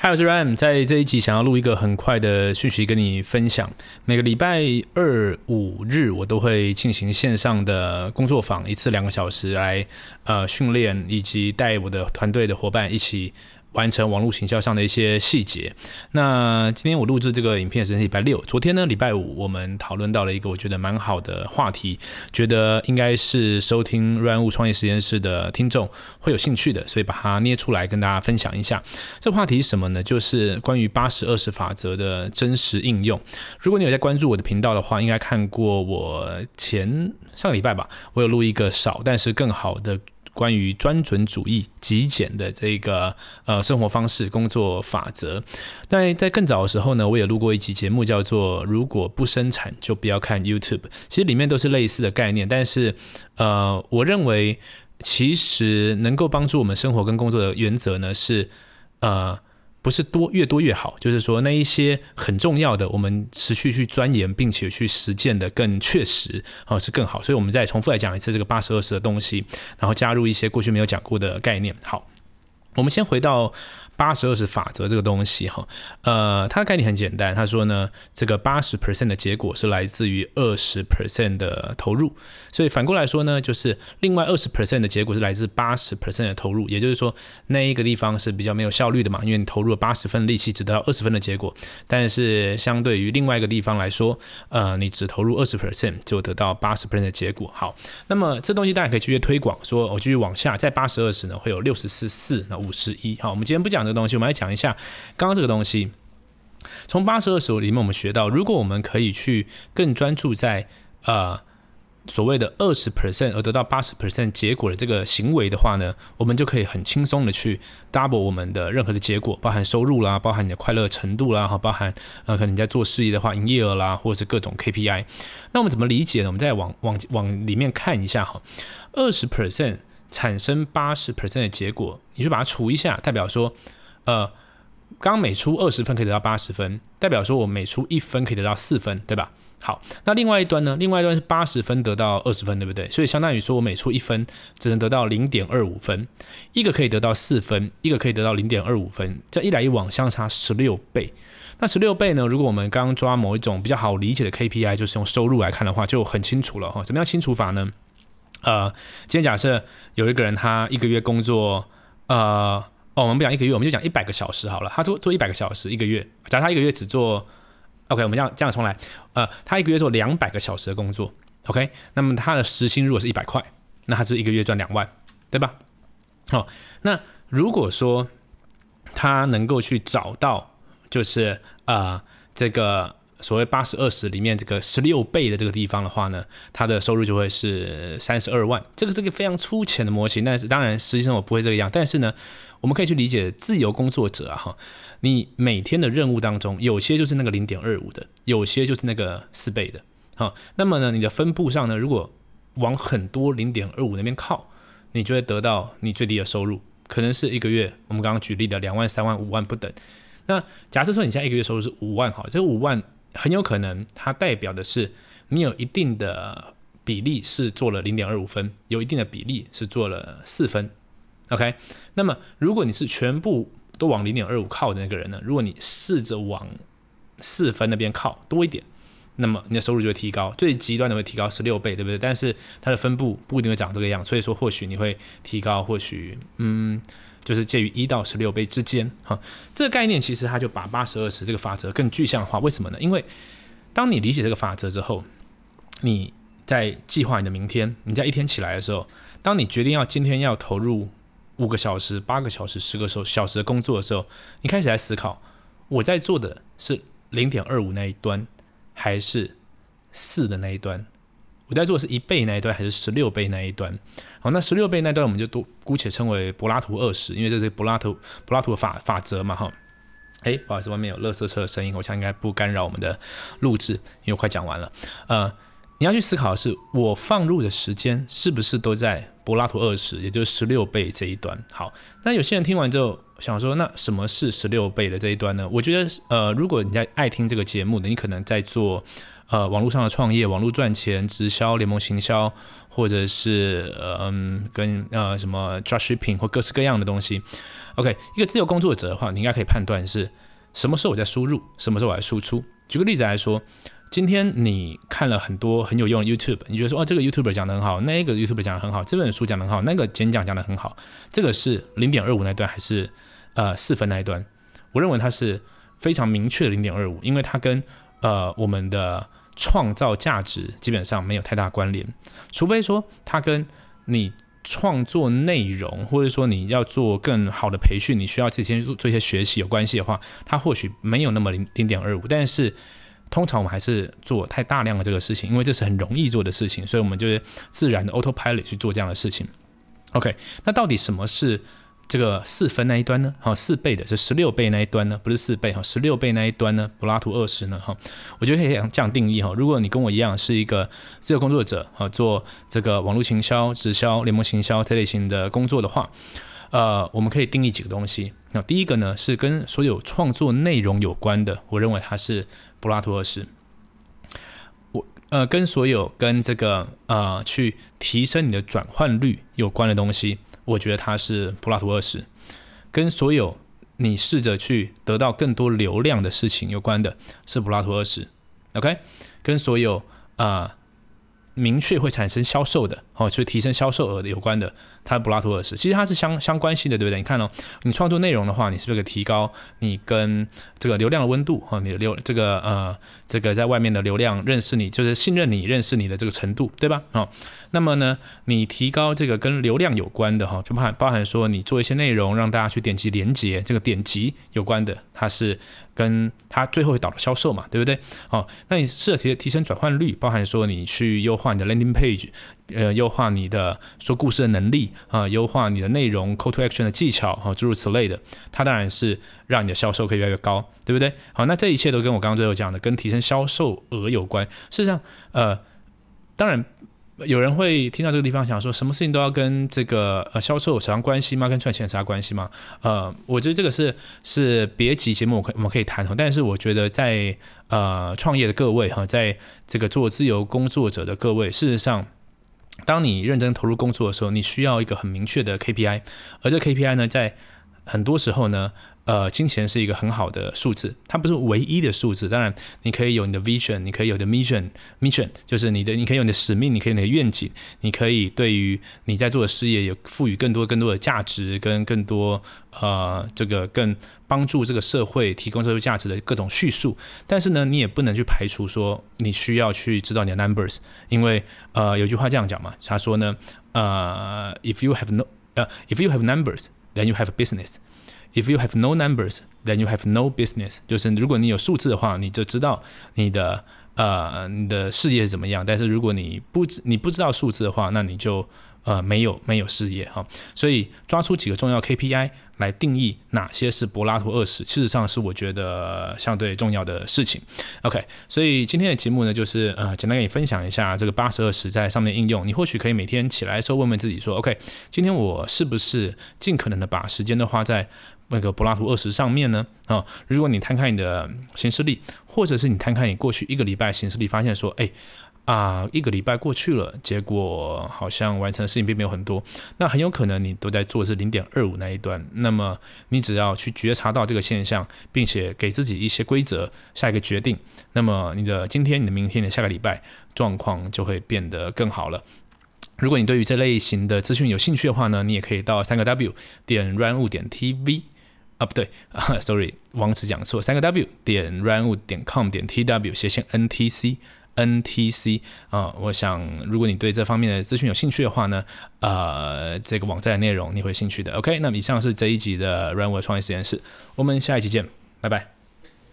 嗨，我是 Ram，在这一集想要录一个很快的讯息跟你分享。每个礼拜二、五日我都会进行线上的工作坊，一次两个小时，来呃训练以及带我的团队的伙伴一起。完成网络行销上的一些细节。那今天我录制这个影片是礼拜六，昨天呢礼拜五，我们讨论到了一个我觉得蛮好的话题，觉得应该是收听软物创业实验室的听众会有兴趣的，所以把它捏出来跟大家分享一下。这话题是什么呢？就是关于八十二十法则的真实应用。如果你有在关注我的频道的话，应该看过我前上个礼拜吧，我有录一个少但是更好的。关于专准主义、极简的这个呃生活方式、工作法则，但在更早的时候呢，我也录过一集节目，叫做“如果不生产，就不要看 YouTube”。其实里面都是类似的概念，但是呃，我认为其实能够帮助我们生活跟工作的原则呢是呃。不是多越多越好，就是说那一些很重要的，我们持续去钻研并且去实践的更确实啊是更好。所以，我们再重复来讲一次这个八十二十的东西，然后加入一些过去没有讲过的概念。好，我们先回到。八十二十法则这个东西哈，呃，它的概念很简单。他说呢，这个八十 percent 的结果是来自于二十 percent 的投入，所以反过来说呢，就是另外二十 percent 的结果是来自八十 percent 的投入。也就是说，那一个地方是比较没有效率的嘛，因为你投入了八十分力气，只得到二十分的结果。但是相对于另外一个地方来说，呃，你只投入二十 percent 就得到八十 percent 的结果。好，那么这东西大家可以继续推广，说我继续往下，在八十二十呢会有六十四四，那五十一。好，我们今天不讲。的东西，我们来讲一下刚刚这个东西。从八十二十里面，我们学到，如果我们可以去更专注在呃所谓的二十 percent 而得到八十 percent 结果的这个行为的话呢，我们就可以很轻松的去 double 我们的任何的结果，包含收入啦，包含你的快乐程度啦，哈，包含呃可能你在做事业的话，营业额啦，或者是各种 KPI。那我们怎么理解呢？我们再往往往里面看一下哈，二十 percent。产生八十 percent 的结果，你就把它除一下，代表说，呃，刚每出二十分可以得到八十分，代表说我每出一分可以得到四分，对吧？好，那另外一端呢？另外一端是八十分得到二十分，对不对？所以相当于说我每出一分只能得到零点二五分，一个可以得到四分，一个可以得到零点二五分，这一来一往相差十六倍。那十六倍呢？如果我们刚刚抓某一种比较好理解的 KPI，就是用收入来看的话，就很清楚了哈。怎么样清除法呢？呃，今天假设有一个人，他一个月工作，呃，哦，我们不讲一个月，我们就讲一百个小时好了。他做做一百个小时一个月，假如他一个月只做，OK，我们这样这样重来，呃，他一个月做两百个小时的工作，OK，那么他的时薪如果是一百块，那他是一个月赚两万，对吧？好，那如果说他能够去找到，就是呃，这个。所谓八十二十里面这个十六倍的这个地方的话呢，它的收入就会是三十二万。这个是个非常粗浅的模型，但是当然实际上我不会这个样。但是呢，我们可以去理解自由工作者啊哈，你每天的任务当中，有些就是那个零点二五的，有些就是那个四倍的。好，那么呢，你的分布上呢，如果往很多零点二五那边靠，你就会得到你最低的收入，可能是一个月我们刚刚举例的两万、三万、五万不等。那假设说你现在一个月收入是五万，好，这五万。很有可能，它代表的是你有一定的比例是做了零点二五分，有一定的比例是做了四分。OK，那么如果你是全部都往零点二五靠的那个人呢？如果你试着往四分那边靠多一点，那么你的收入就会提高，最极端的会提高十六倍，对不对？但是它的分布不一定会长这个样，所以说或许你会提高，或许嗯。就是介于一到十六倍之间，哈，这个概念其实它就把八十二十这个法则更具象化。为什么呢？因为当你理解这个法则之后，你在计划你的明天，你在一天起来的时候，当你决定要今天要投入五个小时、八个小时、十个小时的工作的时候，你开始来思考，我在做的是零点二五那一端，还是四的那一端？我在做的是一倍那一端还是十六倍那一端？好，那十六倍那段我们就都姑且称为柏拉图二十，因为这是柏拉图柏拉图的法法则嘛，哈。哎，不好意思，外面有垃圾车的声音，我想应该不干扰我们的录制，因为快讲完了。呃，你要去思考的是，我放入的时间是不是都在柏拉图二十，也就是十六倍这一端？好，那有些人听完之后想说，那什么是十六倍的这一端呢？我觉得，呃，如果你在爱听这个节目的，你可能在做呃网络上的创业、网络赚钱、直销、联盟行销，或者是嗯跟呃什么 dropshipping 或各式各样的东西。OK，一个自由工作者的话，你应该可以判断是什么时候我在输入，什么时候我在输出。举个例子来说。今天你看了很多很有用的 YouTube，你觉得说哦，这个 YouTuber 讲的很好，那个 YouTuber 讲的很好，这本书讲的很好，那个演讲讲的很好，这个是零点二五那段还是呃四分那一段？我认为它是非常明确的零点二五，因为它跟呃我们的创造价值基本上没有太大关联，除非说它跟你创作内容或者说你要做更好的培训，你需要这些做一些学习有关系的话，它或许没有那么零零点二五，但是。通常我们还是做太大量的这个事情，因为这是很容易做的事情，所以我们就是自然的 autopilot 去做这样的事情。OK，那到底什么是这个四分那一端呢？哈，四倍的是十六倍那一端呢？不是四倍哈，十六倍那一端呢？柏拉图二十呢？哈，我觉得可以这样定义哈。如果你跟我一样是一个自由工作者，哈，做这个网络行销、直销、联盟行销这类型的工作的话。呃，我们可以定义几个东西。那第一个呢，是跟所有创作内容有关的，我认为它是柏拉图二十。我呃，跟所有跟这个呃，去提升你的转换率有关的东西，我觉得它是普拉图二十。跟所有你试着去得到更多流量的事情有关的，是普拉图二十。OK，跟所有啊。明确会产生销售的，哦，所以提升销售额的有关的，它柏拉图二十，其实它是相相关性的，对不对？你看哦，你创作内容的话，你是不是可以提高你跟这个流量的温度，哈，你的流这个呃这个在外面的流量认识你，就是信任你认识你的这个程度，对吧？哦，那么呢，你提高这个跟流量有关的，哈，就包含包含说你做一些内容让大家去点击连接，这个点击有关的，它是。跟它最后会导到销售嘛，对不对？哦，那你设提提升转换率，包含说你去优化你的 landing page，呃，优化你的说故事的能力啊，优化你的内容 call to action 的技巧哈，诸如此类的，它当然是让你的销售可以越来越高，对不对？好，那这一切都跟我刚刚最后讲的跟提升销售额有关。事实上，呃，当然。有人会听到这个地方想说，什么事情都要跟这个呃销售有啥关系吗？跟赚钱有啥关系吗？呃，我觉得这个是是别集节目我可我们可以谈但是我觉得在呃创业的各位哈，在这个做自由工作者的各位，事实上，当你认真投入工作的时候，你需要一个很明确的 KPI，而这 KPI 呢，在很多时候呢。呃，金钱是一个很好的数字，它不是唯一的数字。当然，你可以有你的 vision，你可以有的 mission，mission 就是你的，你可以有你的使命，你可以有你的愿景，你可以对于你在做的事业有赋予更多更多的价值，跟更多呃这个更帮助这个社会提供社会价值的各种叙述。但是呢，你也不能去排除说你需要去知道你的 numbers，因为呃有句话这样讲嘛，他说呢，呃，if you have no，呃，if you have numbers，then you have a business。If you have no numbers, then you have no business。就是如果你有数字的话，你就知道你的呃你的事业是怎么样。但是如果你不知你不知道数字的话，那你就呃没有没有事业哈。所以抓出几个重要 KPI。来定义哪些是柏拉图二十，事实上是我觉得相对重要的事情。OK，所以今天的节目呢，就是呃简单跟你分享一下这个八十二十在上面应用。你或许可以每天起来的时候问问自己说：OK，今天我是不是尽可能的把时间都花在那个柏拉图二十上面呢？啊，如果你摊开你的行事历，或者是你摊开你过去一个礼拜行事历，发现说，哎。啊，一个礼拜过去了，结果好像完成的事情并没有很多。那很有可能你都在做是零点二五那一段。那么你只要去觉察到这个现象，并且给自己一些规则，下一个决定，那么你的今天、你的明天、你的下个礼拜状况就会变得更好了。如果你对于这类型的资讯有兴趣的话呢，你也可以到三个 W 点 run 五点 TV 啊，不对啊，sorry，网址讲错，三个 W 点 runwood 点 com 点 TW 斜线 NTC。NTC 啊，我想如果你对这方面的资讯有兴趣的话呢，呃，这个网站的内容你会兴趣的。OK，那么以上是这一集的 Runwood 创业实验室，我们下一期见，拜拜。